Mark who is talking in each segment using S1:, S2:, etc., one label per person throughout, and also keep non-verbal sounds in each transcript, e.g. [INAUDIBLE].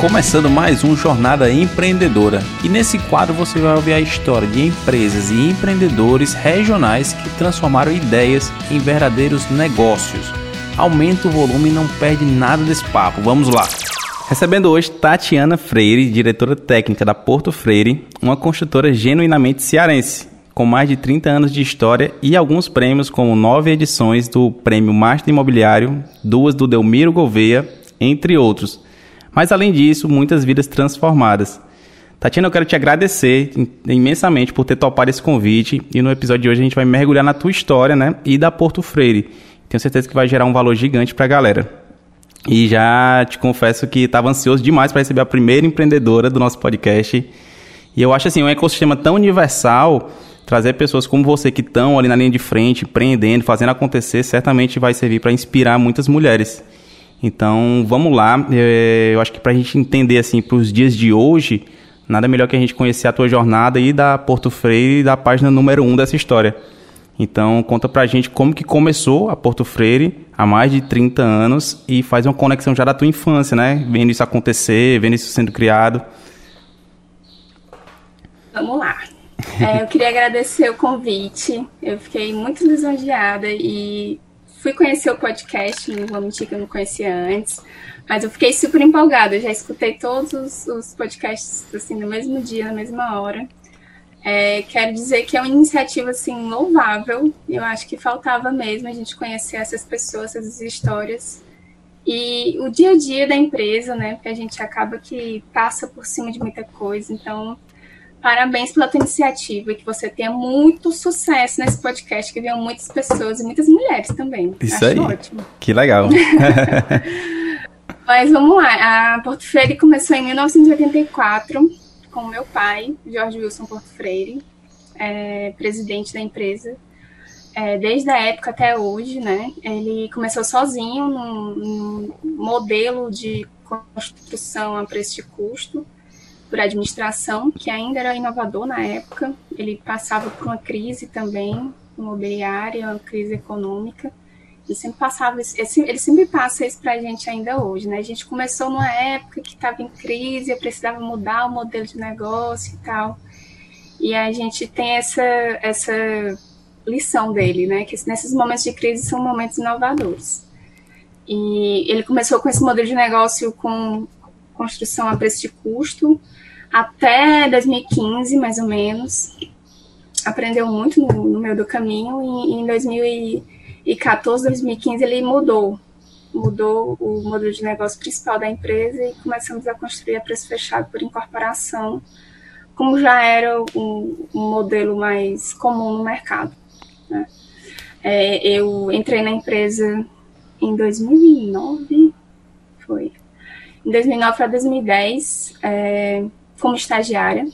S1: Começando mais um Jornada Empreendedora. E nesse quadro você vai ouvir a história de empresas e empreendedores regionais que transformaram ideias em verdadeiros negócios. Aumenta o volume e não perde nada desse papo. Vamos lá! Recebendo hoje Tatiana Freire, diretora técnica da Porto Freire, uma construtora genuinamente cearense, com mais de 30 anos de história e alguns prêmios, como nove edições do Prêmio Master Imobiliário, duas do Delmiro Gouveia, entre outros. Mas além disso, muitas vidas transformadas. Tatiana, eu quero te agradecer imensamente por ter topado esse convite e no episódio de hoje a gente vai mergulhar na tua história, né, e da Porto Freire. Tenho certeza que vai gerar um valor gigante para a galera. E já te confesso que estava ansioso demais para receber a primeira empreendedora do nosso podcast. E eu acho assim, um ecossistema tão universal, trazer pessoas como você que estão ali na linha de frente, empreendendo, fazendo acontecer, certamente vai servir para inspirar muitas mulheres. Então, vamos lá. É, eu acho que para a gente entender assim, para os dias de hoje, nada melhor que a gente conhecer a tua jornada aí da Porto Freire e da página número um dessa história. Então, conta pra gente como que começou a Porto Freire há mais de 30 anos e faz uma conexão já da tua infância, né? Vendo isso acontecer, vendo isso sendo criado.
S2: Vamos lá. É, eu queria agradecer o convite. Eu fiquei muito lisonjeada e fui conhecer o podcast, não vou mentir que eu não conhecia antes, mas eu fiquei super empolgada. Eu já escutei todos os, os podcasts assim no mesmo dia, na mesma hora. É, quero dizer que é uma iniciativa assim louvável. Eu acho que faltava mesmo a gente conhecer essas pessoas, essas histórias e o dia a dia da empresa, né? Porque a gente acaba que passa por cima de muita coisa. Então, parabéns pela tua iniciativa e que você tenha muito sucesso nesse podcast, que venham muitas pessoas e muitas mulheres também.
S1: Isso acho aí. Ótimo. Que legal. [LAUGHS]
S2: Mas vamos lá. A Porto Freire começou em 1984 com meu pai, Jorge Wilson Porto Freire, é, presidente da empresa, é, desde a época até hoje, né? Ele começou sozinho num, num modelo de construção a preço de custo por administração, que ainda era inovador na época. Ele passava por uma crise também imobiliária, uma crise econômica. Ele sempre passava, ele sempre passa isso para a gente ainda hoje, né? A gente começou numa época que estava em crise, precisava mudar o modelo de negócio e tal. E a gente tem essa, essa lição dele, né? Que nesses momentos de crise são momentos inovadores. E ele começou com esse modelo de negócio com construção a preço de custo até 2015, mais ou menos. Aprendeu muito no, no meio do caminho e em 2000 e 14, 2015 ele mudou, mudou o modelo de negócio principal da empresa e começamos a construir a preço fechado por incorporação, como já era um, um modelo mais comum no mercado. Né? É, eu entrei na empresa em 2009, foi. Em 2009 para 2010, é, como estagiária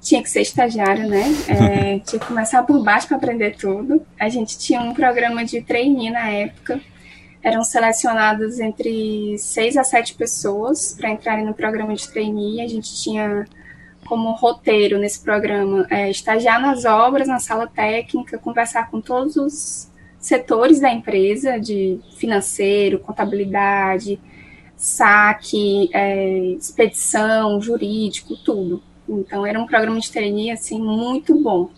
S2: tinha que ser estagiário, né? É, [LAUGHS] tinha que começar por baixo para aprender tudo. A gente tinha um programa de trainee na época. Eram selecionados entre seis a sete pessoas para entrarem no programa de trainee. A gente tinha como roteiro nesse programa é, estagiar nas obras, na sala técnica, conversar com todos os setores da empresa, de financeiro, contabilidade, saque, é, expedição, jurídico, tudo. Então era um programa de trainee assim muito bom.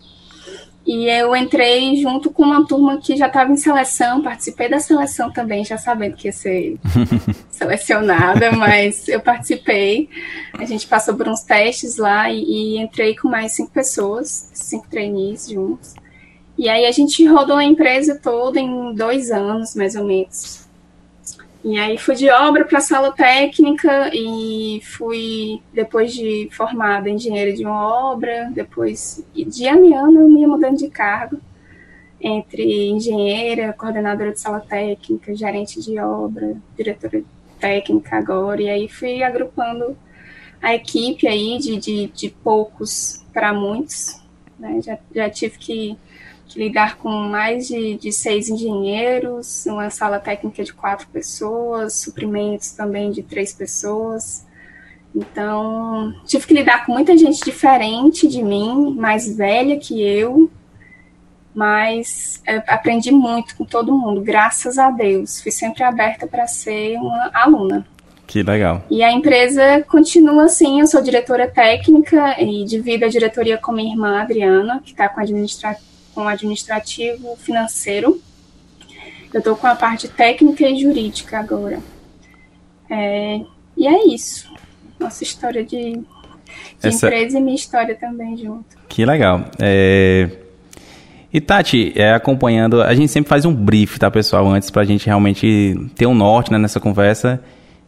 S2: E eu entrei junto com uma turma que já estava em seleção, participei da seleção também, já sabendo que ia ser [LAUGHS] selecionada, mas eu participei. A gente passou por uns testes lá e, e entrei com mais cinco pessoas, cinco trainees juntos. E aí a gente rodou a empresa toda em dois anos, mais ou menos. E aí fui de obra para a sala técnica e fui, depois de formada engenheira de uma obra, depois de ano ano eu me mudando de cargo entre engenheira, coordenadora de sala técnica, gerente de obra, diretora técnica agora, e aí fui agrupando a equipe aí de, de, de poucos para muitos, né? já, já tive que lidar com mais de, de seis engenheiros, uma sala técnica de quatro pessoas, suprimentos também de três pessoas. Então, tive que lidar com muita gente diferente de mim, mais velha que eu, mas é, aprendi muito com todo mundo, graças a Deus. Fui sempre aberta para ser uma aluna.
S1: Que legal.
S2: E a empresa continua assim, eu sou diretora técnica e divido a diretoria com minha irmã Adriana, que está com, administra com administrativo financeiro. Eu estou com a parte técnica e jurídica agora. É, e é isso. Nossa história de, de Essa... empresa e minha história também junto.
S1: Que legal. É... E Tati, é, acompanhando, a gente sempre faz um brief, tá, pessoal, antes pra gente realmente ter um norte né, nessa conversa.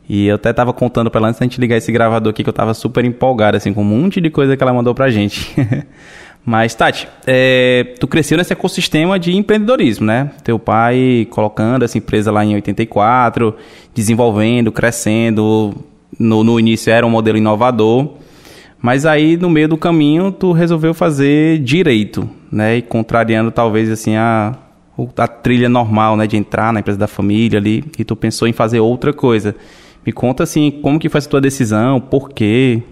S1: E eu até tava contando pra ela antes da gente ligar esse gravador aqui que eu tava super empolgado, assim, com um monte de coisa que ela mandou pra gente. [LAUGHS] Mas, Tati, é, tu cresceu nesse ecossistema de empreendedorismo, né? Teu pai colocando essa empresa lá em 84, desenvolvendo, crescendo. No, no início era um modelo inovador. Mas aí, no meio do caminho, tu resolveu fazer direito, né? E contrariando, talvez, assim, a, a trilha normal, né? De entrar na empresa da família ali. E tu pensou em fazer outra coisa. Me conta assim, como que foi essa tua decisão, por quê?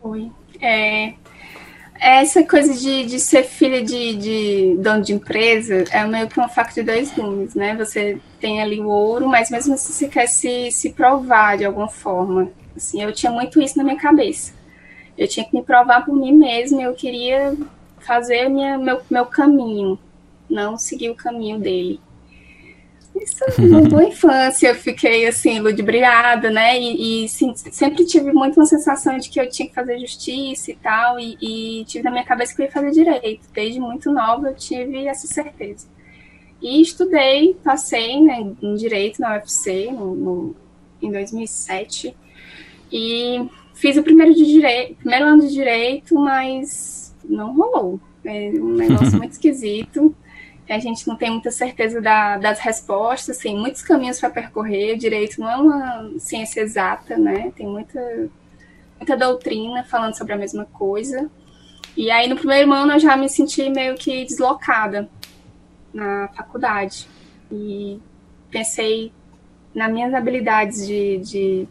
S2: Foi. É, essa coisa de, de ser filha de, de dono de empresa é meio que uma faca de dois gumes, né? Você tem ali o ouro, mas mesmo assim você quer se, se provar de alguma forma. Assim, eu tinha muito isso na minha cabeça. Eu tinha que me provar por mim mesma, eu queria fazer minha, meu, meu caminho, não seguir o caminho dele. Isso, na boa infância, eu fiquei assim, ludibriada, né? E, e sim, sempre tive muito uma sensação de que eu tinha que fazer justiça e tal, e, e, tive na minha cabeça que eu ia fazer direito. Desde muito nova eu tive essa certeza. E estudei, passei né, em direito na UFC no, no, em 2007, e fiz o primeiro, de direito, primeiro ano de direito, mas não rolou. É um negócio [LAUGHS] muito esquisito a gente não tem muita certeza da, das respostas, tem muitos caminhos para percorrer. Direito não é uma ciência exata, né? Tem muita, muita doutrina falando sobre a mesma coisa. E aí, no primeiro ano, eu já me senti meio que deslocada na faculdade. E pensei nas minhas habilidades de, de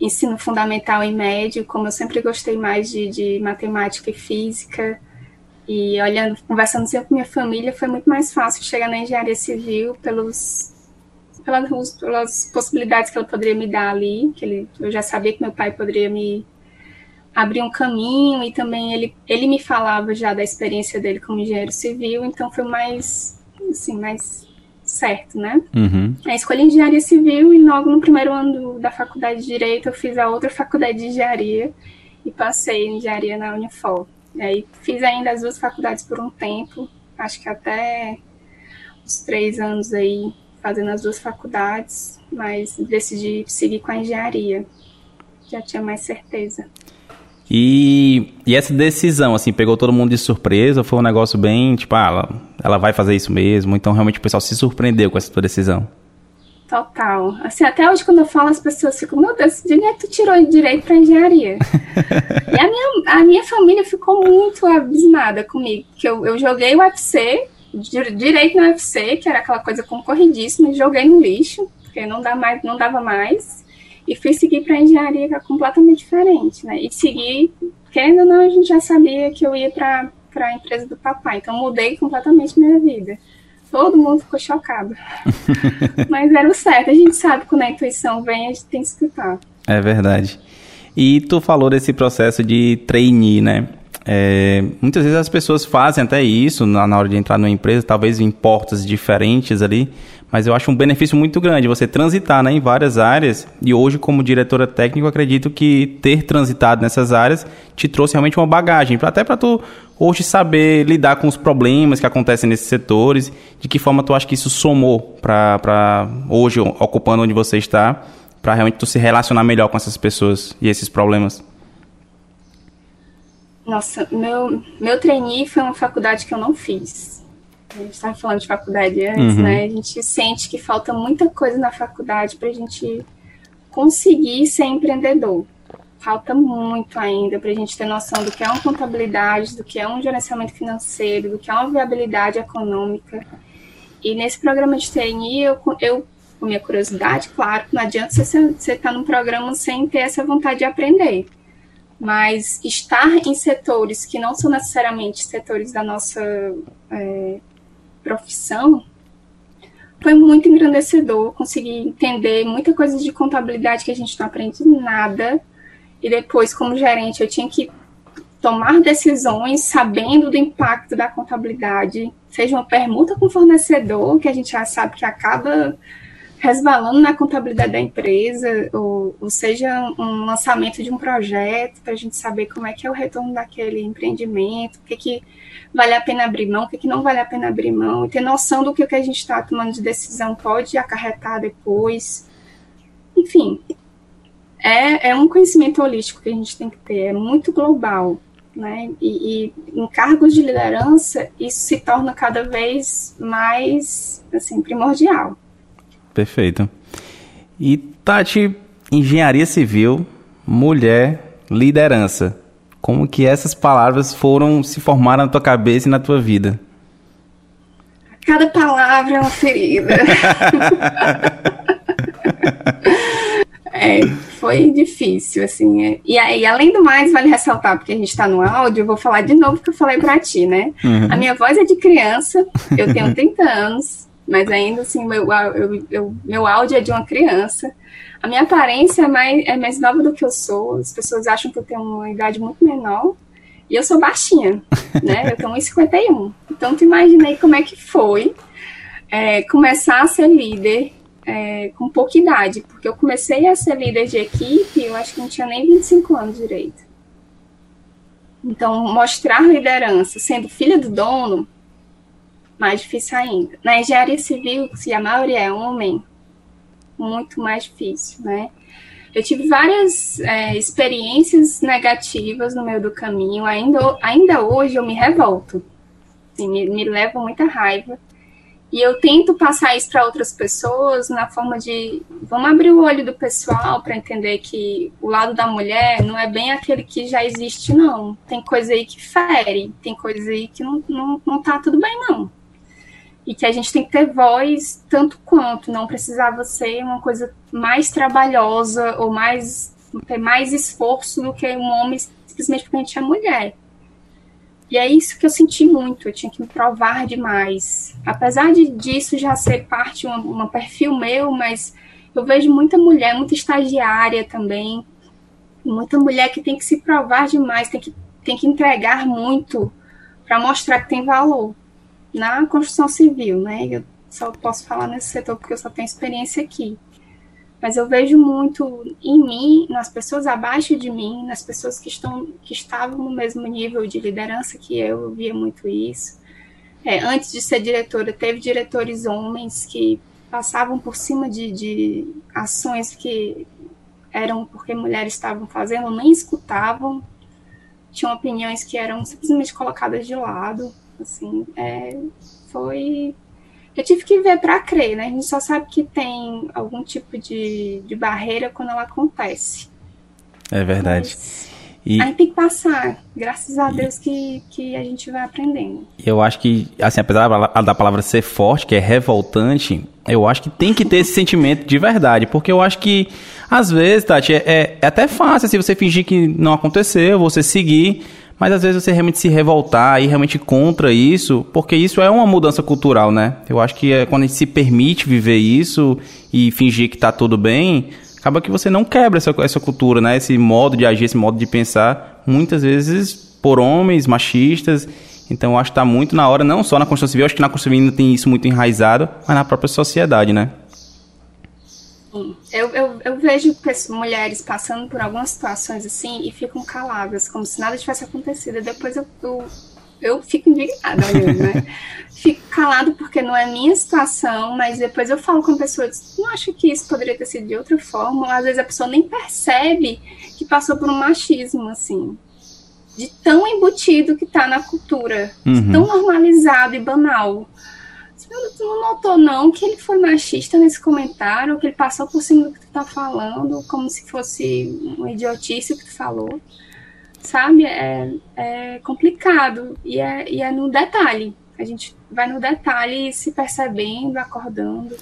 S2: ensino fundamental e médio, como eu sempre gostei mais de, de matemática e física e olhando, conversando sempre com minha família, foi muito mais fácil chegar na engenharia civil pelos, pelas, pelas possibilidades que ela poderia me dar ali, que ele, eu já sabia que meu pai poderia me abrir um caminho e também ele, ele me falava já da experiência dele como engenheiro civil, então foi mais, assim, mais certo, né?
S1: Uhum.
S2: Aí escolhi engenharia civil e logo no primeiro ano da faculdade de direito eu fiz a outra faculdade de engenharia e passei em engenharia na Unifor. E aí fiz ainda as duas faculdades por um tempo, acho que até uns três anos aí fazendo as duas faculdades, mas decidi seguir com a engenharia. Já tinha mais certeza.
S1: E, e essa decisão, assim, pegou todo mundo de surpresa? Foi um negócio bem, tipo, ah, ela, ela vai fazer isso mesmo? Então, realmente, o pessoal se surpreendeu com essa tua decisão?
S2: Total. Assim, até hoje, quando eu falo, as pessoas ficam, meu Deus, de onde é que tu tirou direito para engenharia? [LAUGHS] e a minha, a minha família ficou muito abismada comigo, que eu, eu joguei o UFC, direito no UFC, que era aquela coisa concorridíssima, e joguei no lixo, porque não, dá mais, não dava mais, e fui seguir para engenharia, que é completamente diferente, né? E segui, querendo ou não, a gente já sabia que eu ia para a empresa do papai, então mudei completamente minha vida todo mundo ficou chocado. [LAUGHS] Mas era o certo. A gente sabe que quando a intuição vem, a gente tem que escutar.
S1: É verdade. E tu falou desse processo de trainee, né? É, muitas vezes as pessoas fazem até isso na, na hora de entrar numa empresa, talvez em portas diferentes ali, mas eu acho um benefício muito grande você transitar né, em várias áreas. E hoje, como diretora técnica, acredito que ter transitado nessas áreas te trouxe realmente uma bagagem, até para tu hoje saber lidar com os problemas que acontecem nesses setores, de que forma tu acha que isso somou para hoje, ocupando onde você está, para realmente tu se relacionar melhor com essas pessoas e esses problemas.
S2: Nossa, meu, meu trainee foi uma faculdade que eu não fiz a gente estava falando de faculdade antes, uhum. né? A gente sente que falta muita coisa na faculdade para a gente conseguir ser empreendedor. Falta muito ainda para a gente ter noção do que é uma contabilidade, do que é um gerenciamento financeiro, do que é uma viabilidade econômica. E nesse programa de TNI, eu, eu com minha curiosidade, claro, não adianta você estar tá num programa sem ter essa vontade de aprender. Mas estar em setores que não são necessariamente setores da nossa é, profissão foi muito engrandecedor, consegui entender muita coisa de contabilidade que a gente não aprende nada. E depois, como gerente, eu tinha que tomar decisões sabendo do impacto da contabilidade, seja uma permuta com fornecedor, que a gente já sabe que acaba resvalando na contabilidade da empresa, ou, ou seja, um lançamento de um projeto, para a gente saber como é que é o retorno daquele empreendimento, o que, que vale a pena abrir mão, o que, que não vale a pena abrir mão, e ter noção do que que a gente está tomando de decisão pode acarretar depois. Enfim, é, é um conhecimento holístico que a gente tem que ter, é muito global. Né? E, e, em cargos de liderança isso se torna cada vez mais assim primordial.
S1: Perfeito. E Tati, engenharia civil, mulher, liderança. Como que essas palavras foram se formar na tua cabeça e na tua vida?
S2: Cada palavra é uma ferida. [LAUGHS] é, foi difícil, assim. É. E aí, além do mais, vale ressaltar, porque a gente está no áudio, eu vou falar de novo o que eu falei para ti, né? Uhum. A minha voz é de criança, eu tenho 30 anos, mas ainda assim, meu, eu, eu, meu áudio é de uma criança. A minha aparência é mais, é mais nova do que eu sou, as pessoas acham que eu tenho uma idade muito menor, e eu sou baixinha, [LAUGHS] né? Eu tenho 1,51. Então, tu imaginei como é que foi é, começar a ser líder é, com pouca idade, porque eu comecei a ser líder de equipe, eu acho que não tinha nem 25 anos direito. Então, mostrar liderança sendo filha do dono mais difícil ainda. Na engenharia civil, se a maioria é homem, muito mais difícil, né? Eu tive várias é, experiências negativas no meio do caminho, ainda, ainda hoje eu me revolto, assim, me, me leva muita raiva. E eu tento passar isso para outras pessoas na forma de vamos abrir o olho do pessoal para entender que o lado da mulher não é bem aquele que já existe, não. Tem coisa aí que fere, tem coisa aí que não, não, não tá tudo bem, não e que a gente tem que ter voz tanto quanto, não precisava ser uma coisa mais trabalhosa ou mais ter mais esforço do que um homem simplesmente porque a gente é mulher. E é isso que eu senti muito, eu tinha que me provar demais. Apesar de disso já ser parte, um, um perfil meu, mas eu vejo muita mulher, muita estagiária também, muita mulher que tem que se provar demais, tem que, tem que entregar muito para mostrar que tem valor na construção civil, né? Eu só posso falar nesse setor porque eu só tenho experiência aqui. Mas eu vejo muito em mim, nas pessoas abaixo de mim, nas pessoas que estão que estavam no mesmo nível de liderança que eu, eu via muito isso. É, antes de ser diretora, teve diretores homens que passavam por cima de, de ações que eram porque mulheres estavam fazendo, nem escutavam, tinham opiniões que eram simplesmente colocadas de lado. Assim, é, foi. Eu tive que ver para crer, né? A gente só sabe que tem algum tipo de, de barreira quando ela acontece.
S1: É verdade.
S2: Mas... E... Aí tem que passar. Graças a Deus que, que a gente vai aprendendo.
S1: Eu acho que, assim, apesar da palavra ser forte, que é revoltante, eu acho que tem que ter esse [LAUGHS] sentimento de verdade. Porque eu acho que, às vezes, Tati, é, é, é até fácil se assim, você fingir que não aconteceu, você seguir. Mas às vezes você realmente se revoltar e realmente contra isso, porque isso é uma mudança cultural, né? Eu acho que é quando a gente se permite viver isso e fingir que tá tudo bem, acaba que você não quebra essa, essa cultura, né? Esse modo de agir, esse modo de pensar, muitas vezes por homens machistas. Então eu acho que tá muito na hora, não só na Constituição Civil, acho que na Constituição Civil ainda tem isso muito enraizado, mas na própria sociedade, né?
S2: Eu, eu, eu vejo mulheres passando por algumas situações assim e ficam caladas, como se nada tivesse acontecido. Depois eu, eu, eu fico indignada né? [LAUGHS] fico calado porque não é minha situação, mas depois eu falo com a pessoa, não acho que isso poderia ter sido de outra forma. Às vezes a pessoa nem percebe que passou por um machismo, assim. De tão embutido que tá na cultura, uhum. tão normalizado e banal. Tu não notou, não, que ele foi machista nesse comentário, que ele passou por cima do que tu tá falando, como se fosse uma idiotice o que tu falou. Sabe? É, é complicado. E é, e é no detalhe. A gente vai no detalhe se percebendo, acordando.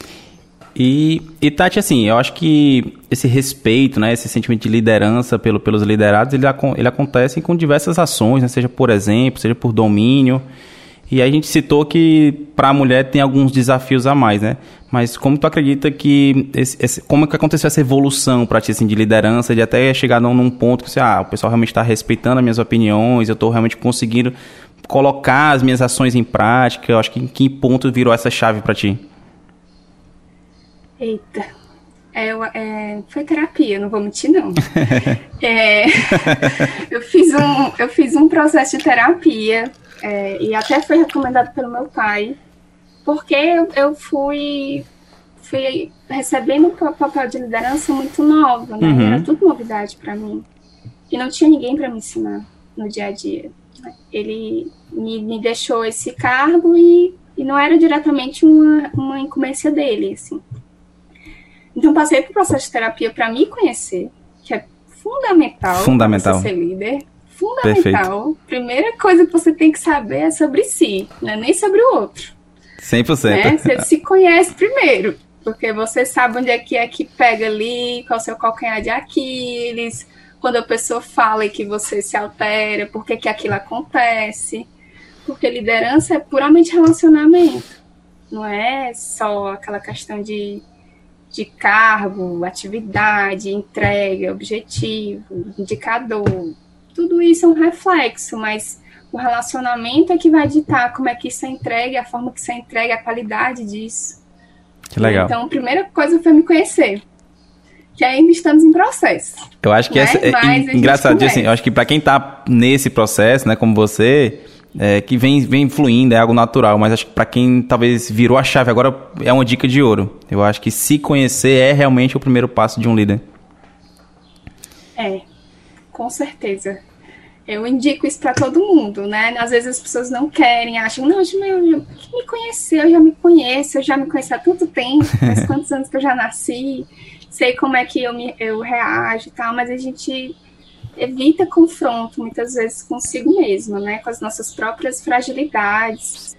S1: E, e Tati, assim, eu acho que esse respeito, né, esse sentimento de liderança pelo, pelos liderados, ele, ele acontece com diversas ações, né, seja por exemplo, seja por domínio. E aí a gente citou que para a mulher tem alguns desafios a mais, né? Mas como tu acredita que esse, esse, como é que aconteceu essa evolução para ti assim, de liderança, de até chegar num, num ponto que você, ah, o pessoal realmente está respeitando as minhas opiniões, eu estou realmente conseguindo colocar as minhas ações em prática. Eu acho que em que ponto virou essa chave para ti?
S2: Eita, é, é, foi terapia, não vou mentir, não. [LAUGHS] é, eu, fiz um, eu fiz um processo de terapia é, e até foi recomendado pelo meu pai, porque eu, eu fui, fui recebendo o papel de liderança muito nova, né? Uhum. Era tudo novidade para mim. E não tinha ninguém para me ensinar no dia a dia. Ele me, me deixou esse cargo e, e não era diretamente uma, uma incumbência dele, assim. Então passei por processo de terapia para me conhecer, que é fundamental,
S1: fundamental.
S2: você ser líder fundamental. Perfeito. Primeira coisa que você tem que saber é sobre si, não é nem sobre o outro.
S1: 100%.
S2: Né? Você se conhece primeiro, porque você sabe onde é que é que pega ali, qual é o seu calcanhar de Aquiles, quando a pessoa fala e que você se altera, por que, que aquilo acontece. Porque liderança é puramente relacionamento, não é só aquela questão de, de cargo, atividade, entrega, objetivo, indicador tudo isso é um reflexo, mas o relacionamento é que vai ditar como é que isso é entregue, a forma que isso é entregue, a qualidade disso.
S1: Que legal.
S2: Então, a primeira coisa foi me conhecer. Que ainda estamos em processo.
S1: Eu acho que né? essa é engraçado, assim, eu acho que para quem está nesse processo, né, como você, é, que vem, vem fluindo, é algo natural, mas acho que para quem talvez virou a chave agora é uma dica de ouro. Eu acho que se conhecer é realmente o primeiro passo de um líder.
S2: É, com certeza. Eu indico isso para todo mundo, né? Às vezes as pessoas não querem, acham, não, meu, me conheceu, já me conheço, eu já me conheço há tanto tempo, faz [LAUGHS] quantos anos que eu já nasci, sei como é que eu, me, eu reajo e tal, mas a gente evita confronto muitas vezes consigo mesmo, né? Com as nossas próprias fragilidades.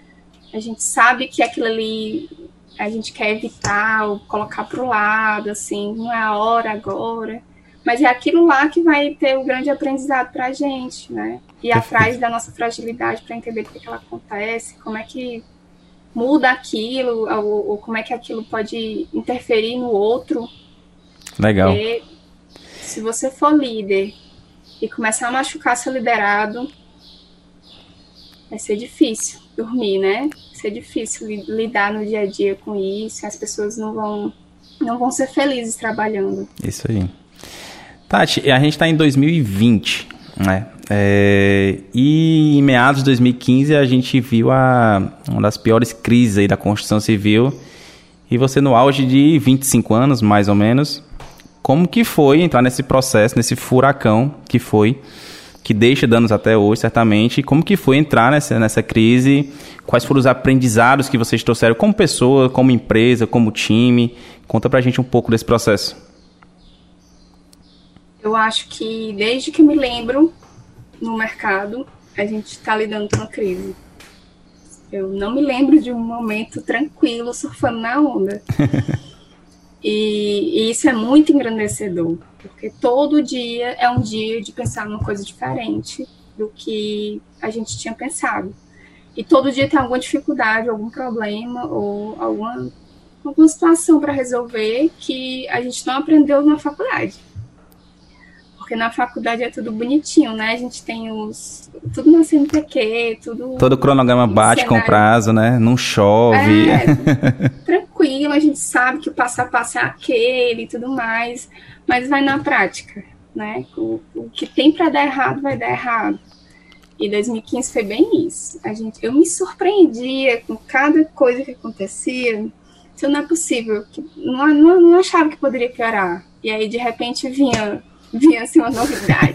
S2: A gente sabe que aquilo ali a gente quer evitar ou colocar para o lado, assim, não é a hora agora. Mas é aquilo lá que vai ter o grande aprendizado para a gente, né? E atrás da nossa fragilidade para entender o que, que ela acontece, como é que muda aquilo, ou, ou, como é que aquilo pode interferir no outro.
S1: Legal.
S2: Porque se você for líder e começar a machucar seu liderado, vai ser difícil dormir, né? Vai ser difícil lidar no dia a dia com isso, as pessoas não vão, não vão ser felizes trabalhando.
S1: Isso aí. Tati, a gente está em 2020, né? É, e em meados de 2015 a gente viu a, uma das piores crises da construção civil. E você no auge de 25 anos, mais ou menos, como que foi entrar nesse processo, nesse furacão que foi, que deixa danos até hoje, certamente, como que foi entrar nessa, nessa crise, quais foram os aprendizados que vocês trouxeram como pessoa, como empresa, como time, conta pra gente um pouco desse processo.
S2: Eu acho que desde que me lembro no mercado, a gente está lidando com uma crise. Eu não me lembro de um momento tranquilo surfando na onda. [LAUGHS] e, e, isso é muito engrandecedor, porque todo dia é um dia de pensar numa coisa diferente do que a gente tinha pensado. E todo dia tem alguma dificuldade, algum problema ou alguma, alguma situação para resolver que a gente não aprendeu na faculdade porque na faculdade é tudo bonitinho, né? A gente tem os. Tudo na CNPq, tudo.
S1: Todo cronograma bate cenário. com prazo, né? Não chove.
S2: É, [LAUGHS] tranquilo, a gente sabe que o passo a passo é aquele e tudo mais, mas vai na prática, né? O, o que tem para dar errado vai dar errado. E 2015 foi bem isso. A gente, eu me surpreendia com cada coisa que acontecia. Isso não é possível. Não, não, não achava que poderia piorar. E aí, de repente, vinha vinha assim uma novidade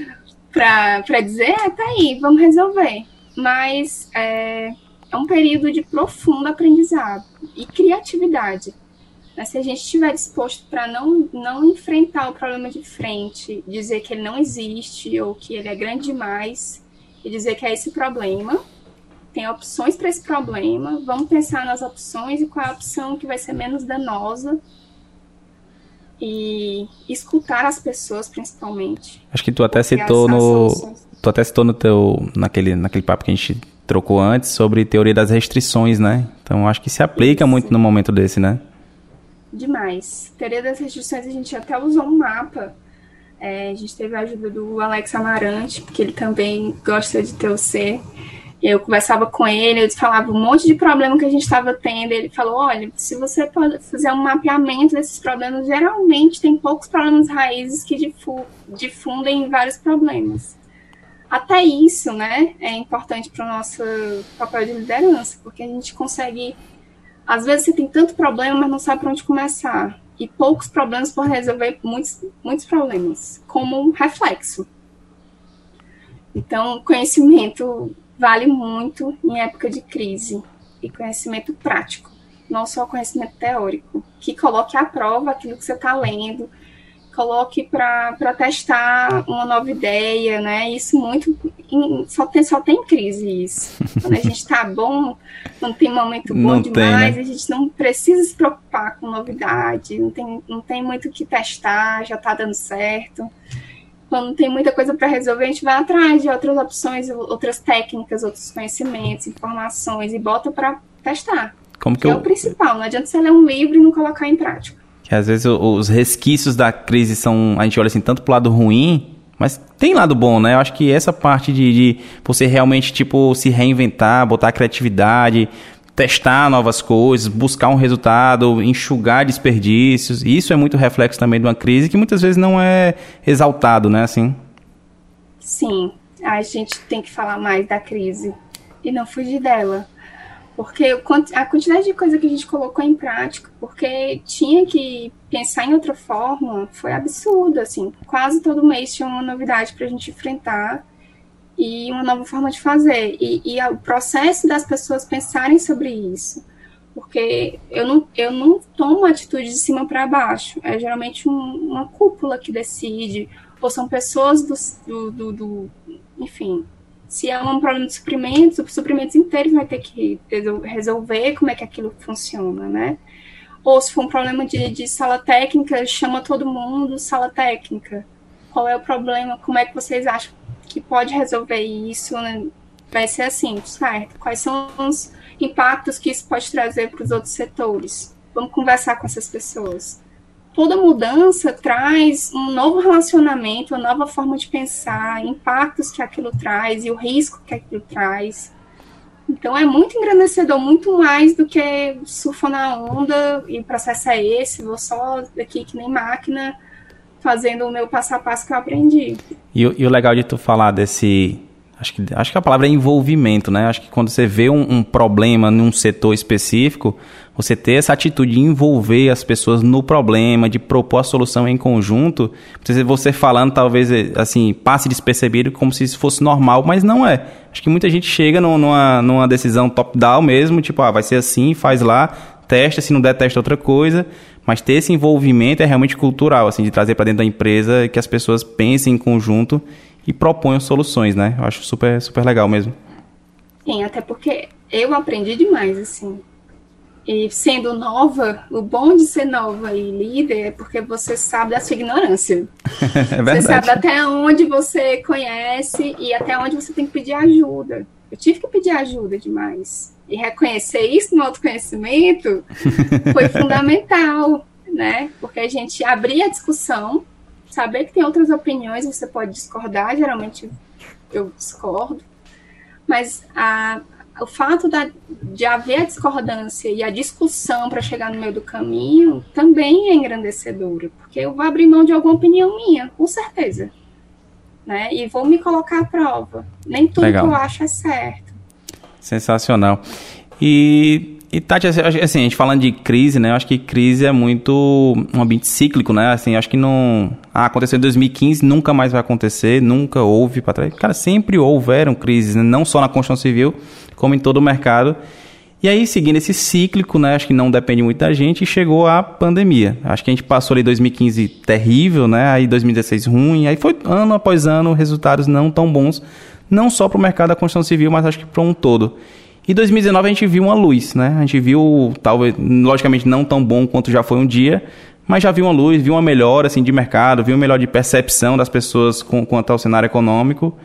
S2: [LAUGHS] para dizer, é, tá aí, vamos resolver. Mas é, é um período de profundo aprendizado e criatividade. Mas se a gente estiver disposto para não, não enfrentar o problema de frente, dizer que ele não existe ou que ele é grande demais, e dizer que é esse problema, tem opções para esse problema, vamos pensar nas opções e qual é a opção que vai ser menos danosa e escutar as pessoas principalmente.
S1: Acho que tu até citou no tu até citou no teu naquele naquele papo que a gente trocou antes sobre teoria das restrições, né? Então acho que se aplica Isso. muito no momento desse, né?
S2: Demais. Teoria das restrições a gente até usou um mapa. É, a gente teve a ajuda do Alex Amarante, porque ele também gosta de TOC. Eu conversava com ele, eu falava um monte de problema que a gente estava tendo. Ele falou: olha, se você fazer um mapeamento desses problemas, geralmente tem poucos problemas raízes que difundem vários problemas. Até isso, né, é importante para o nosso papel de liderança, porque a gente consegue. Às vezes você tem tanto problema, mas não sabe para onde começar. E poucos problemas podem resolver muitos, muitos problemas, como um reflexo. Então, conhecimento vale muito em época de crise e conhecimento prático, não só conhecimento teórico, que coloque à prova aquilo que você está lendo, coloque para testar uma nova ideia, né? Isso muito em, só tem só tem crise isso. Quando a gente está bom, não tem momento bom não demais, tem, né? a gente não precisa se preocupar com novidade, não tem não tem muito o que testar, já está dando certo quando tem muita coisa para resolver, a gente vai atrás de outras opções, outras técnicas, outros conhecimentos, informações e bota para testar. Como que, que eu... é o principal. Não adianta você ler um livro e não colocar em prática.
S1: Que às vezes os resquícios da crise são. A gente olha assim tanto pro lado ruim, mas tem lado bom, né? Eu acho que essa parte de, de você realmente, tipo, se reinventar, botar criatividade, testar novas coisas, buscar um resultado, enxugar desperdícios. Isso é muito reflexo também de uma crise que muitas vezes não é exaltado, né? Assim.
S2: Sim, a gente tem que falar mais da crise e não fugir dela. Porque a quantidade de coisa que a gente colocou em prática, porque tinha que pensar em outra forma, foi absurdo, assim. Quase todo mês tinha uma novidade para a gente enfrentar e uma nova forma de fazer. E, e o processo das pessoas pensarem sobre isso. Porque eu não, eu não tomo atitude de cima para baixo. É geralmente um, uma cúpula que decide, ou são pessoas do, do, do, do enfim, se é um problema de suprimentos, os suprimentos inteiros vai ter que resolver como é que aquilo funciona, né? Ou se for um problema de, de sala técnica, chama todo mundo, sala técnica. Qual é o problema? Como é que vocês acham que pode resolver isso, né? vai ser assim, certo? Quais são os impactos que isso pode trazer para os outros setores? Vamos conversar com essas pessoas. Toda mudança traz um novo relacionamento, uma nova forma de pensar, impactos que aquilo traz e o risco que aquilo traz. Então é muito engrandecedor, muito mais do que surfar na onda e o processo é esse, vou só daqui que nem máquina fazendo o meu passo a passo que eu aprendi.
S1: E, e o legal de tu falar desse. Acho que, acho que a palavra é envolvimento, né? Acho que quando você vê um, um problema num setor específico, você ter essa atitude de envolver as pessoas no problema, de propor a solução em conjunto, você falando talvez assim, passe despercebido como se isso fosse normal, mas não é. Acho que muita gente chega numa, numa decisão top-down mesmo, tipo, ah, vai ser assim, faz lá, testa, se não der, testa outra coisa. Mas ter esse envolvimento é realmente cultural, assim, de trazer para dentro da empresa que as pessoas pensem em conjunto e proponham soluções, né? Eu acho super, super legal mesmo.
S2: Sim, até porque eu aprendi demais, assim. E sendo nova, o bom de ser nova e líder é porque você sabe da sua ignorância. [LAUGHS] é verdade. Você sabe até onde você conhece e até onde você tem que pedir ajuda. Eu tive que pedir ajuda demais e reconhecer isso no autoconhecimento foi [LAUGHS] fundamental, né? Porque a gente abrir a discussão, saber que tem outras opiniões, você pode discordar, geralmente eu discordo, mas a, o fato da, de haver a discordância e a discussão para chegar no meio do caminho também é engrandecedora, porque eu vou abrir mão de alguma opinião minha, com certeza. Né? E vou me colocar à prova. Nem tudo Legal. que eu acho é certo.
S1: Sensacional. E, e Tati, assim, assim, a gente falando de crise, né? Eu acho que crise é muito um ambiente cíclico, né? Assim, acho que não. Ah, aconteceu em 2015, nunca mais vai acontecer, nunca houve para trás. Cara, sempre houveram crises, né? não só na construção civil, como em todo o mercado. E aí, seguindo esse cíclico, né, acho que não depende muito da gente, chegou a pandemia. Acho que a gente passou ali 2015 terrível, né, aí 2016 ruim, aí foi ano após ano resultados não tão bons não só para o mercado da construção civil, mas acho que para um todo. E 2019 a gente viu uma luz, né? A gente viu, talvez, logicamente não tão bom quanto já foi um dia, mas já viu uma luz, viu uma melhora assim, de mercado, viu uma melhora de percepção das pessoas com, quanto ao cenário econômico.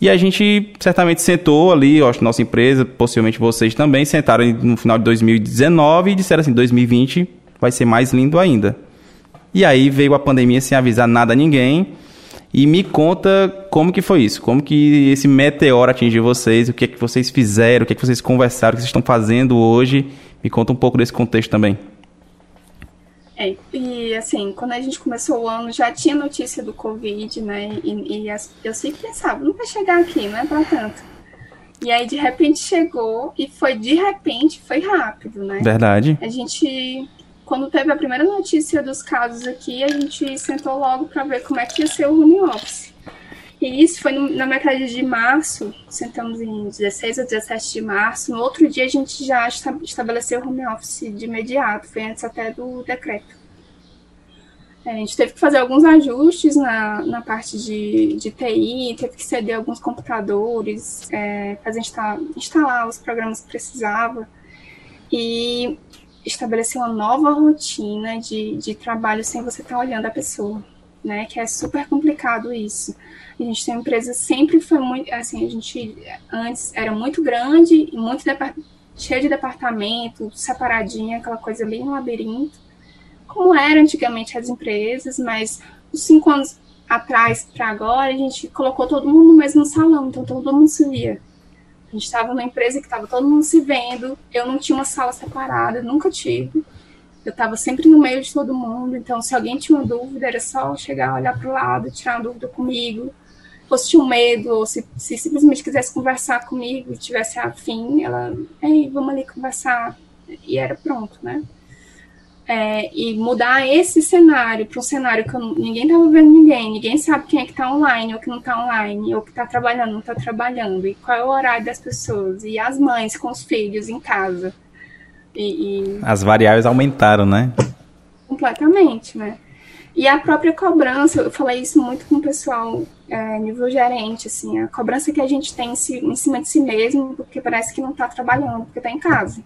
S1: E a gente certamente sentou ali, eu acho que nossa empresa, possivelmente vocês também, sentaram no final de 2019 e disseram assim: 2020 vai ser mais lindo ainda. E aí veio a pandemia sem avisar nada a ninguém. E me conta como que foi isso, como que esse meteoro atingiu vocês, o que é que vocês fizeram, o que é que vocês conversaram, o que vocês estão fazendo hoje. Me conta um pouco desse contexto também.
S2: É, e assim, quando a gente começou o ano, já tinha notícia do Covid, né? E, e eu sempre pensava, não vai chegar aqui, não é pra tanto. E aí, de repente, chegou, e foi de repente, foi rápido, né?
S1: Verdade.
S2: A gente, quando teve a primeira notícia dos casos aqui, a gente sentou logo para ver como é que ia ser o home office. E isso foi no, na metade de março, sentamos em 16 ou 17 de março. No outro dia a gente já estabeleceu o home office de imediato, foi antes até do decreto. É, a gente teve que fazer alguns ajustes na, na parte de, de TI, teve que ceder alguns computadores, é, fazer instalar, instalar os programas que precisava e estabelecer uma nova rotina de, de trabalho sem você estar olhando a pessoa, né? Que é super complicado isso. A gente tem uma empresa sempre foi muito, assim, a gente antes era muito grande e muito cheio de departamento, separadinha, aquela coisa bem um labirinto, como era antigamente as empresas, mas uns cinco anos atrás para agora, a gente colocou todo mundo no mesmo salão, então todo mundo se via. A gente estava numa empresa que estava todo mundo se vendo, eu não tinha uma sala separada, nunca tive. Eu estava sempre no meio de todo mundo, então se alguém tinha uma dúvida, era só chegar, olhar para o lado, tirar uma dúvida comigo fosse tinha um medo, ou se, se, simplesmente quisesse conversar comigo e tivesse afim, ela, ei, vamos ali conversar. E era pronto, né? É, e mudar esse cenário para um cenário que ninguém estava vendo ninguém, ninguém sabe quem é que está online ou que não está online, ou que está trabalhando, não está trabalhando, e qual é o horário das pessoas, e as mães com os filhos em casa. E,
S1: e... As variáveis aumentaram, né?
S2: Completamente, né? E a própria cobrança, eu falei isso muito com o pessoal é, nível gerente, assim, a cobrança que a gente tem em, si, em cima de si mesmo, porque parece que não está trabalhando, porque está em casa.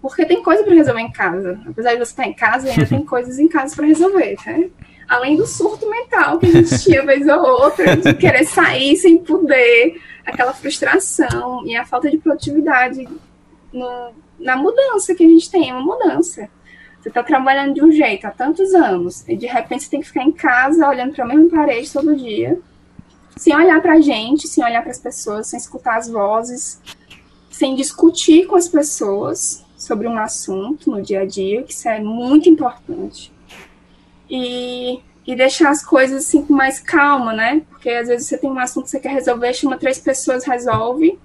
S2: Porque tem coisa para resolver em casa. Apesar de você estar em casa, ainda tem [LAUGHS] coisas em casa para resolver, né? Além do surto mental que a gente tinha vez ou outra, de querer sair sem poder, aquela frustração e a falta de produtividade no, na mudança que a gente tem, uma mudança. Você está trabalhando de um jeito há tantos anos e de repente você tem que ficar em casa olhando para a mesma parede todo dia, sem olhar para a gente, sem olhar para as pessoas, sem escutar as vozes, sem discutir com as pessoas sobre um assunto no dia a dia, que isso é muito importante. E, e deixar as coisas assim com mais calma, né? Porque às vezes você tem um assunto que você quer resolver, chama três pessoas, resolve,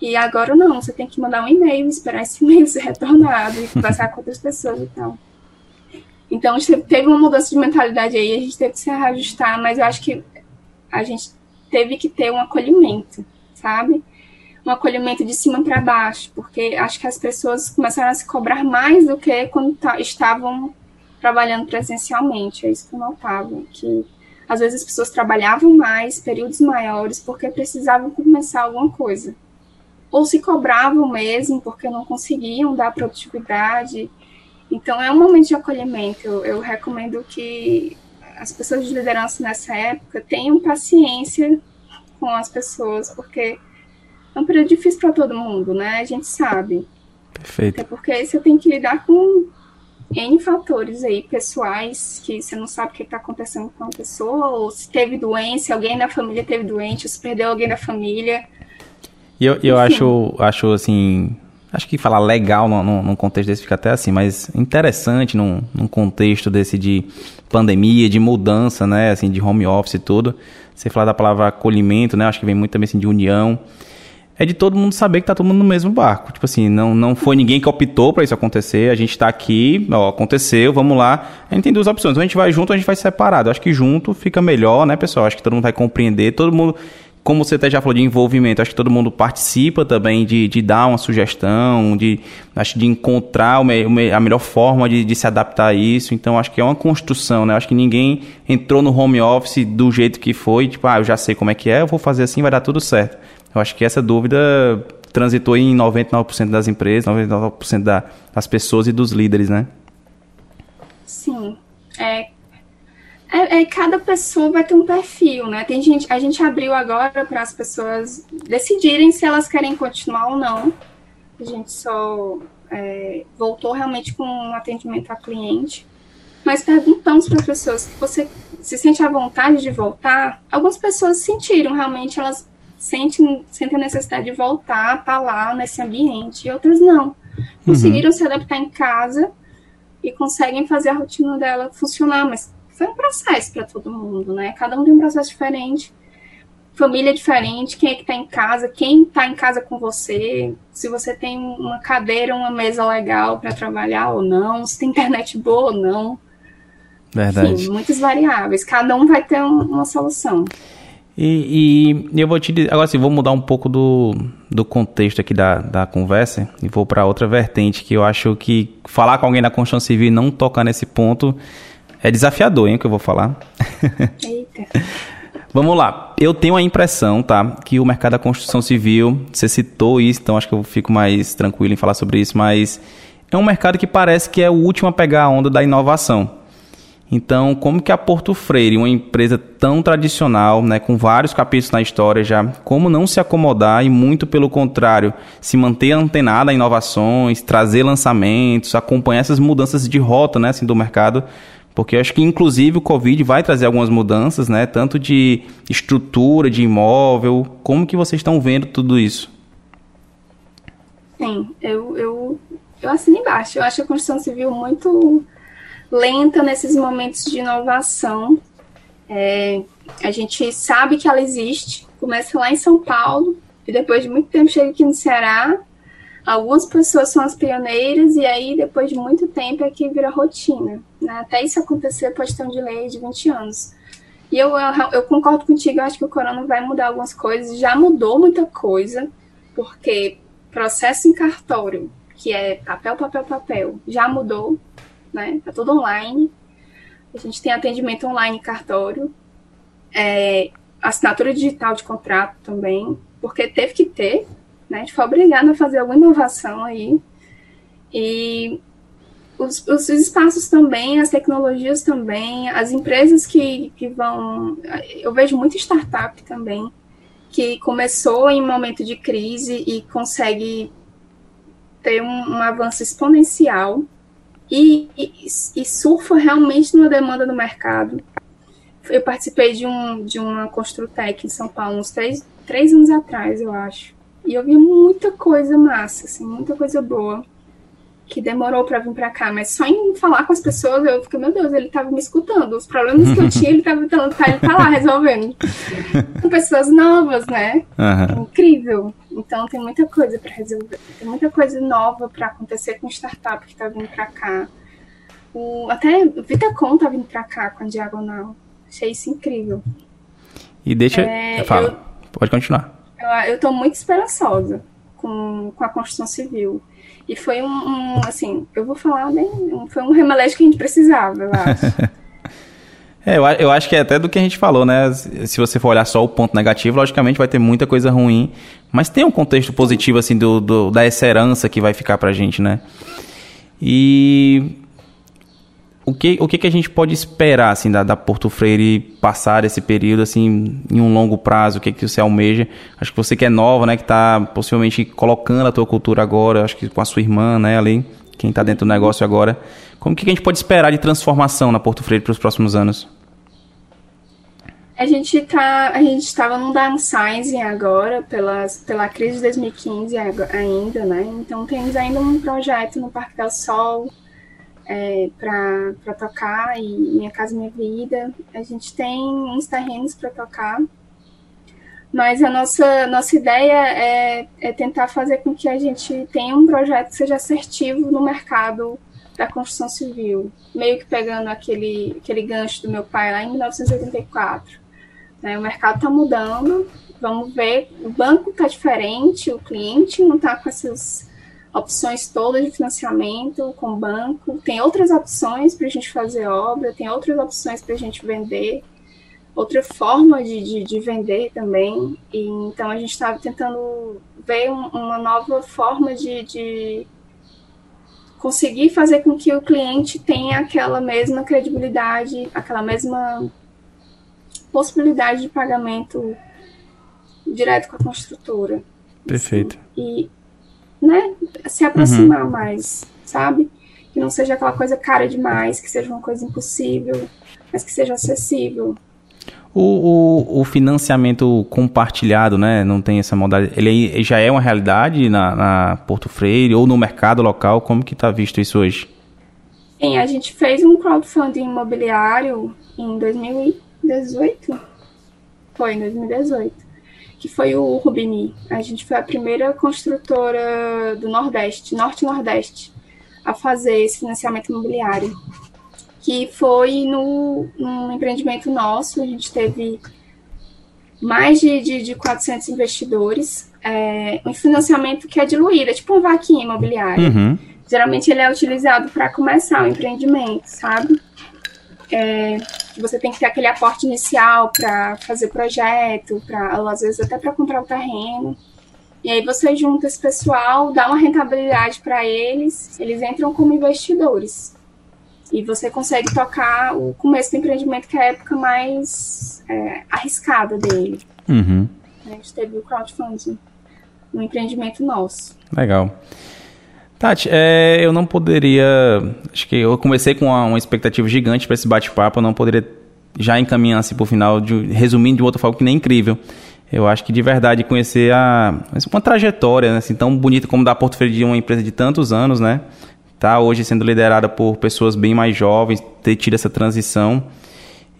S2: e agora não, você tem que mandar um e-mail, esperar esse e-mail [LAUGHS] ser retornado e conversar com outras pessoas e tal. Então, teve uma mudança de mentalidade aí, a gente teve que se reajustar, mas eu acho que a gente teve que ter um acolhimento, sabe? Um acolhimento de cima para baixo, porque acho que as pessoas começaram a se cobrar mais do que quando estavam trabalhando presencialmente. É isso que eu notava, que às vezes as pessoas trabalhavam mais, períodos maiores, porque precisavam começar alguma coisa ou se cobravam mesmo porque não conseguiam dar produtividade. Então é um momento de acolhimento. Eu, eu recomendo que as pessoas de liderança nessa época tenham paciência com as pessoas, porque é um período difícil para todo mundo, né? A gente sabe.
S1: Perfeito.
S2: Até porque você tem que lidar com N fatores aí pessoais que você não sabe o que está acontecendo com a pessoa, ou se teve doença, alguém da família teve doente, ou se perdeu alguém da família.
S1: E eu, eu acho, acho assim. Acho que falar legal num, num contexto desse fica até assim, mas interessante num, num contexto desse de pandemia, de mudança, né? Assim, de home office e tudo. Você falar da palavra acolhimento, né? Acho que vem muito também assim de união. É de todo mundo saber que tá todo mundo no mesmo barco. Tipo assim, não, não foi ninguém que optou para isso acontecer. A gente tá aqui, ó, aconteceu, vamos lá. A gente tem duas opções. Ou a gente vai junto ou a gente vai separado. Eu acho que junto fica melhor, né, pessoal? Acho que todo mundo vai compreender. Todo mundo como você até já falou de envolvimento, acho que todo mundo participa também de, de dar uma sugestão, de, acho de encontrar o me, a melhor forma de, de, se adaptar a isso. Então, acho que é uma construção, né? Acho que ninguém entrou no home office do jeito que foi, tipo, ah, eu já sei como é que é, eu vou fazer assim, vai dar tudo certo. Eu acho que essa dúvida transitou em 99% das empresas, 99% da, das pessoas e dos líderes, né?
S2: Sim. É, É, é, cada pessoa vai ter um perfil, né? Tem gente, a gente abriu agora para as pessoas decidirem se elas querem continuar ou não. A gente só é, voltou realmente com um atendimento a cliente. Mas perguntamos para as pessoas se você se sente a vontade de voltar. Algumas pessoas sentiram realmente, elas sentem, sentem a necessidade de voltar, estar tá lá nesse ambiente, e outras não. Conseguiram uhum. se adaptar em casa e conseguem fazer a rotina dela funcionar, mas foi um processo para todo mundo, né? Cada um tem um processo diferente, família diferente, quem é que está em casa, quem está em casa com você, se você tem uma cadeira, uma mesa legal para trabalhar ou não, se tem internet boa ou não.
S1: Verdade.
S2: Enfim, muitas variáveis. Cada um vai ter um, uma solução.
S1: E, e, eu vou te dizer, agora sim, vou mudar um pouco do, do contexto aqui da, da conversa e vou para outra vertente que eu acho que falar com alguém da construção civil e não tocar nesse ponto é desafiador, hein, o que eu vou falar. [LAUGHS] Eita. Vamos lá. Eu tenho a impressão, tá, que o mercado da construção civil, você citou isso, então acho que eu fico mais tranquilo em falar sobre isso, mas é um mercado que parece que é o último a pegar a onda da inovação. Então, como que a Porto Freire, uma empresa tão tradicional, né, com vários capítulos na história já, como não se acomodar e muito pelo contrário, se manter antenada a inovações, trazer lançamentos, acompanhar essas mudanças de rota, né, assim, do mercado porque eu acho que, inclusive, o Covid vai trazer algumas mudanças, né? Tanto de estrutura, de imóvel. Como que vocês estão vendo tudo isso?
S2: Sim, eu, eu, eu assino embaixo. Eu acho a construção civil muito lenta nesses momentos de inovação. É, a gente sabe que ela existe. Começa lá em São Paulo, e depois de muito tempo chega aqui no Ceará, Algumas pessoas são as pioneiras e aí, depois de muito tempo, é que vira rotina. Né? Até isso acontecer, pode ter um delay de 20 anos. E eu, eu, eu concordo contigo, eu acho que o corona vai mudar algumas coisas. Já mudou muita coisa, porque processo em cartório, que é papel, papel, papel, já mudou, né? Tá tudo online. A gente tem atendimento online cartório. É, assinatura digital de contrato também, porque teve que ter, né? A gente foi obrigado a fazer alguma inovação aí. E os, os, espaços também, as tecnologias também, as empresas que, que vão. Eu vejo muita startup também, que começou em momento de crise e consegue ter um, um avanço exponencial e, e, e, surfa realmente numa demanda do mercado. Eu participei de, um, de uma Construtec em São Paulo uns três, três anos atrás, eu acho. E eu vi muita coisa massa, assim, muita coisa boa que demorou para vir para cá, mas só em falar com as pessoas eu fiquei, meu Deus, ele tava me escutando. Os problemas que eu tinha, ele tava, tá, ele tá lá resolvendo. [LAUGHS] Com pessoas novas, né? Uhum. Incrível. Então tem muita coisa para resolver. Tem muita coisa nova para acontecer com startup que tá vindo para cá. O, até Vitacom tá vindo para cá com a Diagonal. Achei isso incrível.
S1: E deixa. É, fala. Eu, Pode continuar
S2: eu estou muito esperançosa com, com a construção civil. E foi um, um assim, eu vou falar bem, foi um remédio que a gente precisava, eu acho. [LAUGHS]
S1: É, eu, eu acho que é até do que a gente falou, né? Se você for olhar só o ponto negativo, logicamente vai ter muita coisa ruim. Mas tem um contexto positivo, assim, do, do da essa herança que vai ficar pra gente, né? E o que, o que, que a gente pode esperar assim da, da Porto Freire passar esse período assim em um longo prazo? O que, que você almeja? Acho que você que é nova, né, que está possivelmente colocando a tua cultura agora, acho que com a sua irmã, né, ali, quem está dentro do negócio agora. Como que a gente pode esperar de transformação na Porto Freire para os próximos anos?
S2: A gente tá, a gente estava num downsizing agora pelas, pela crise de 2015 ainda, né? Então temos ainda um projeto no Parque del Sol é, para tocar e Minha Casa Minha Vida. A gente tem uns terrenos para tocar, mas a nossa, nossa ideia é, é tentar fazer com que a gente tenha um projeto que seja assertivo no mercado da construção civil, meio que pegando aquele, aquele gancho do meu pai lá em 1984. Né? O mercado está mudando, vamos ver, o banco está diferente, o cliente não está com essas opções todas de financiamento com banco, tem outras opções para a gente fazer obra, tem outras opções para a gente vender, outra forma de, de, de, vender também. E, então a gente estava tentando ver um, uma nova forma de, de conseguir fazer com que o cliente tenha aquela mesma credibilidade, aquela mesma possibilidade de pagamento direto com a construtora.
S1: Perfeito.
S2: E, né, se aproximar uhum. mais, sabe? Que não seja aquela coisa cara demais, que seja uma coisa impossível, mas que seja acessível.
S1: O, o, o, financiamento compartilhado, né? Não tem essa modalidade. Ele já é uma realidade na, na Porto Freire ou no mercado local? Como que está visto isso hoje?
S2: Sim, a gente fez um crowdfunding imobiliário em 2018. Foi em 2018. Que foi o Rubini. A gente foi a primeira construtora do Nordeste, Norte-Nordeste, a fazer esse financiamento imobiliário que foi no, num empreendimento nosso, a gente teve mais de, de, de 400 investidores, é, um financiamento que é diluído, é tipo um vaquinha imobiliária. Uhum. Geralmente ele é utilizado para começar o empreendimento, sabe? É, você tem que ter aquele aporte inicial para fazer projeto, para às vezes até para comprar o terreno. E aí você junta esse pessoal, dá uma rentabilidade para eles, eles entram como investidores. E você consegue tocar o começo do empreendimento, que é a época mais é, arriscada dele.
S1: Uhum.
S2: A gente teve o crowdfunding no empreendimento nosso.
S1: Legal. Tati, é, eu não poderia. Acho que eu comecei com uma, uma expectativa gigante para esse bate-papo, eu não poderia já encaminhar assim para o final, de, resumindo de outra forma, que nem incrível. Eu acho que de verdade conhecer a, uma trajetória né, assim, tão bonita como da Porto Freire de uma empresa de tantos anos, né? tá hoje sendo liderada por pessoas bem mais jovens, ter tido essa transição.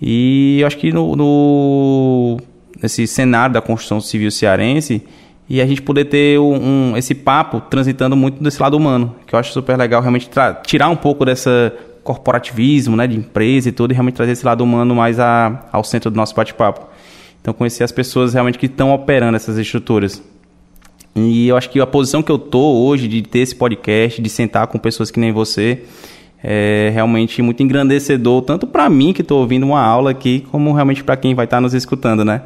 S1: E eu acho que no, no nesse cenário da construção civil cearense, e a gente poder ter um, um, esse papo transitando muito desse lado humano, que eu acho super legal realmente tirar um pouco dessa corporativismo, né, de empresa e tudo, e realmente trazer esse lado humano mais a, ao centro do nosso bate-papo. Então conhecer as pessoas realmente que estão operando essas estruturas. E eu acho que a posição que eu tô hoje de ter esse podcast, de sentar com pessoas que nem você, é realmente muito engrandecedor, tanto para mim que estou ouvindo uma aula aqui, como realmente para quem vai estar tá nos escutando, né?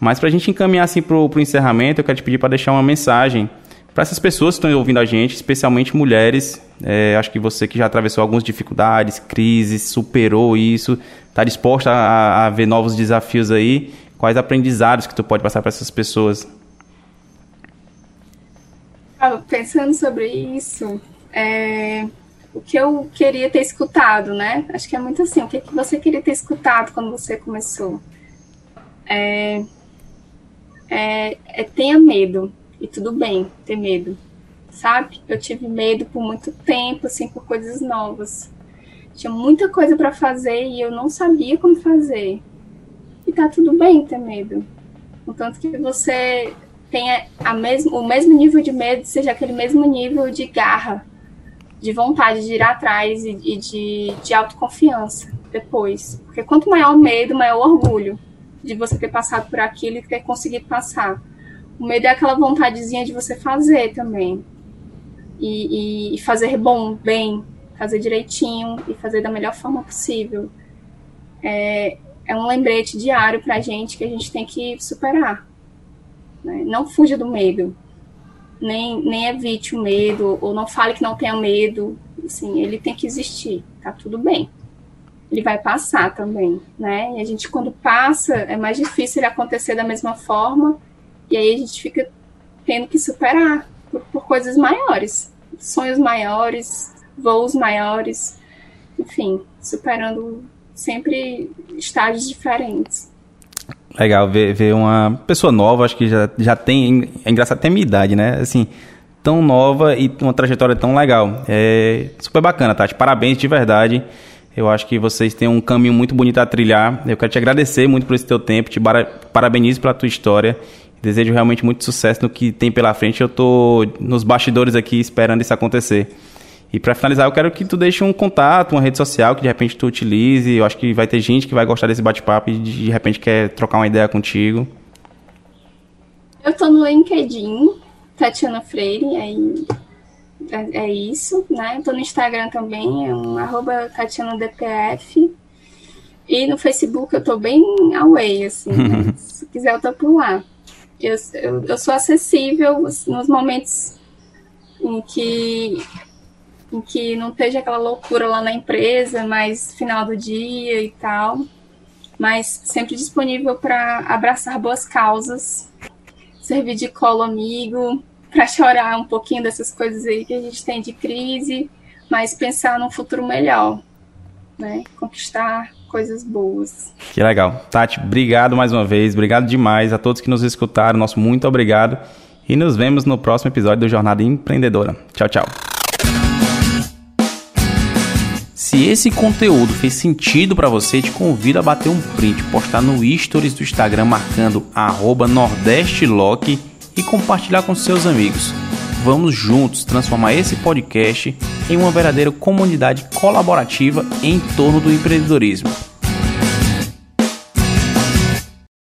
S1: Mas para a gente encaminhar assim para o encerramento, eu quero te pedir para deixar uma mensagem para essas pessoas que estão ouvindo a gente, especialmente mulheres. É, acho que você que já atravessou algumas dificuldades, crises, superou isso, está disposta a, a ver novos desafios aí. Quais aprendizados que tu pode passar para essas pessoas?
S2: pensando sobre isso, é, o que eu queria ter escutado, né? Acho que é muito assim, o que, que você queria ter escutado quando você começou? É, é, é tenha medo, e tudo bem ter medo, sabe? Eu tive medo por muito tempo, assim, por coisas novas. Tinha muita coisa para fazer e eu não sabia como fazer. E tá tudo bem ter medo. Contanto que você tenha a mesmo, o mesmo nível de medo, seja aquele mesmo nível de garra, de vontade de ir atrás e, e de, de autoconfiança depois. Porque quanto maior o medo, maior o orgulho de você ter passado por aquilo e ter conseguido passar. O medo é aquela vontadezinha de você fazer também. E, e, fazer bom, bem, fazer direitinho e fazer da melhor forma possível. É, é um lembrete diário pra gente que a gente tem que superar. Né? Não fuja do medo. Nem, nem evite o medo, ou não fale que não tenha medo. Assim, ele tem que existir, tá tudo bem. Ele vai passar também, né? E a gente, quando passa, é mais difícil ele acontecer da mesma forma, e aí a gente fica tendo que superar por, por coisas maiores, sonhos maiores, voos maiores, enfim, superando sempre estágios diferentes.
S1: Legal ver, ver uma pessoa nova, acho que já, já tem. É engraçado até a minha idade, né? Assim, tão nova e uma trajetória tão legal. É super bacana, Tati. Parabéns de verdade. Eu acho que vocês têm um caminho muito bonito a trilhar. Eu quero te agradecer muito por esse teu tempo, te parabenizo pela tua história. Desejo realmente muito sucesso no que tem pela frente. Eu estou nos bastidores aqui esperando isso acontecer. E para finalizar, eu quero que tu deixe um contato, uma rede social que de repente tu utilize. Eu acho que vai ter gente que vai gostar desse bate-papo e de repente quer trocar uma ideia contigo.
S2: Eu tô no LinkedIn, Tatiana Freire, aí é, é, isso, né? Eu tô no Instagram também, é um arroba TatianaDPF. E no Facebook eu tô bem away, assim, [LAUGHS] né? se quiser eu tô por lá. Eu, eu, eu sou acessível nos momentos em que em que não esteja aquela loucura lá na empresa, mais final do dia e tal, mas sempre disponível para abraçar boas causas, servir de colo amigo, para chorar um pouquinho dessas coisas aí que a gente tem de crise, mas pensar num futuro melhor, né? Conquistar coisas boas.
S1: Que legal. Tati, obrigado mais uma vez, obrigado demais a todos que nos escutaram, nosso muito obrigado e nos vemos no próximo episódio do Jornada Empreendedora. Tchau, tchau. Se esse conteúdo fez sentido para você, te convido a bater um print, postar no stories do Instagram marcando @nordestelock e compartilhar com seus amigos. Vamos juntos transformar esse podcast em uma verdadeira comunidade colaborativa em torno do empreendedorismo.